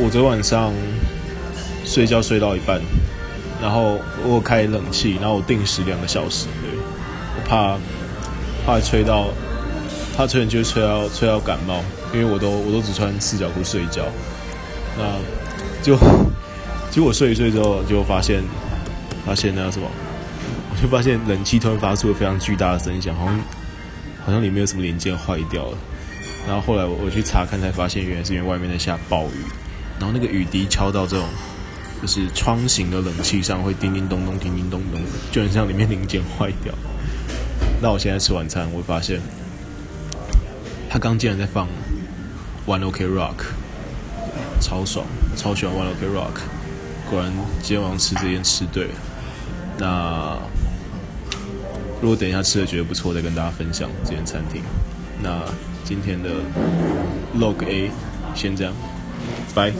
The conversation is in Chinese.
我昨晚上睡觉睡到一半，然后我开冷气，然后我定时两个小时，对，我怕怕吹到，怕吹人就吹到吹到感冒，因为我都我都只穿四角裤睡觉，那就 结果睡一睡之后，就发现发现那个什么，我就发现冷气突然发出了非常巨大的声响，好像好像里面有什么零件坏掉了。然后后来我我去查看，才发现原来是因为外面在下暴雨，然后那个雨滴敲到这种就是窗型的冷气上，会叮叮咚咚、叮叮咚咚，就很像里面零件坏掉。那我现在吃晚餐，我会发现他刚竟然在放 One OK Rock，超爽，超喜欢 One OK Rock。果然今天晚上吃这件吃对了。那如果等一下吃的觉得不错，再跟大家分享这间餐厅。那。今天的 Log A 先这样，Bye.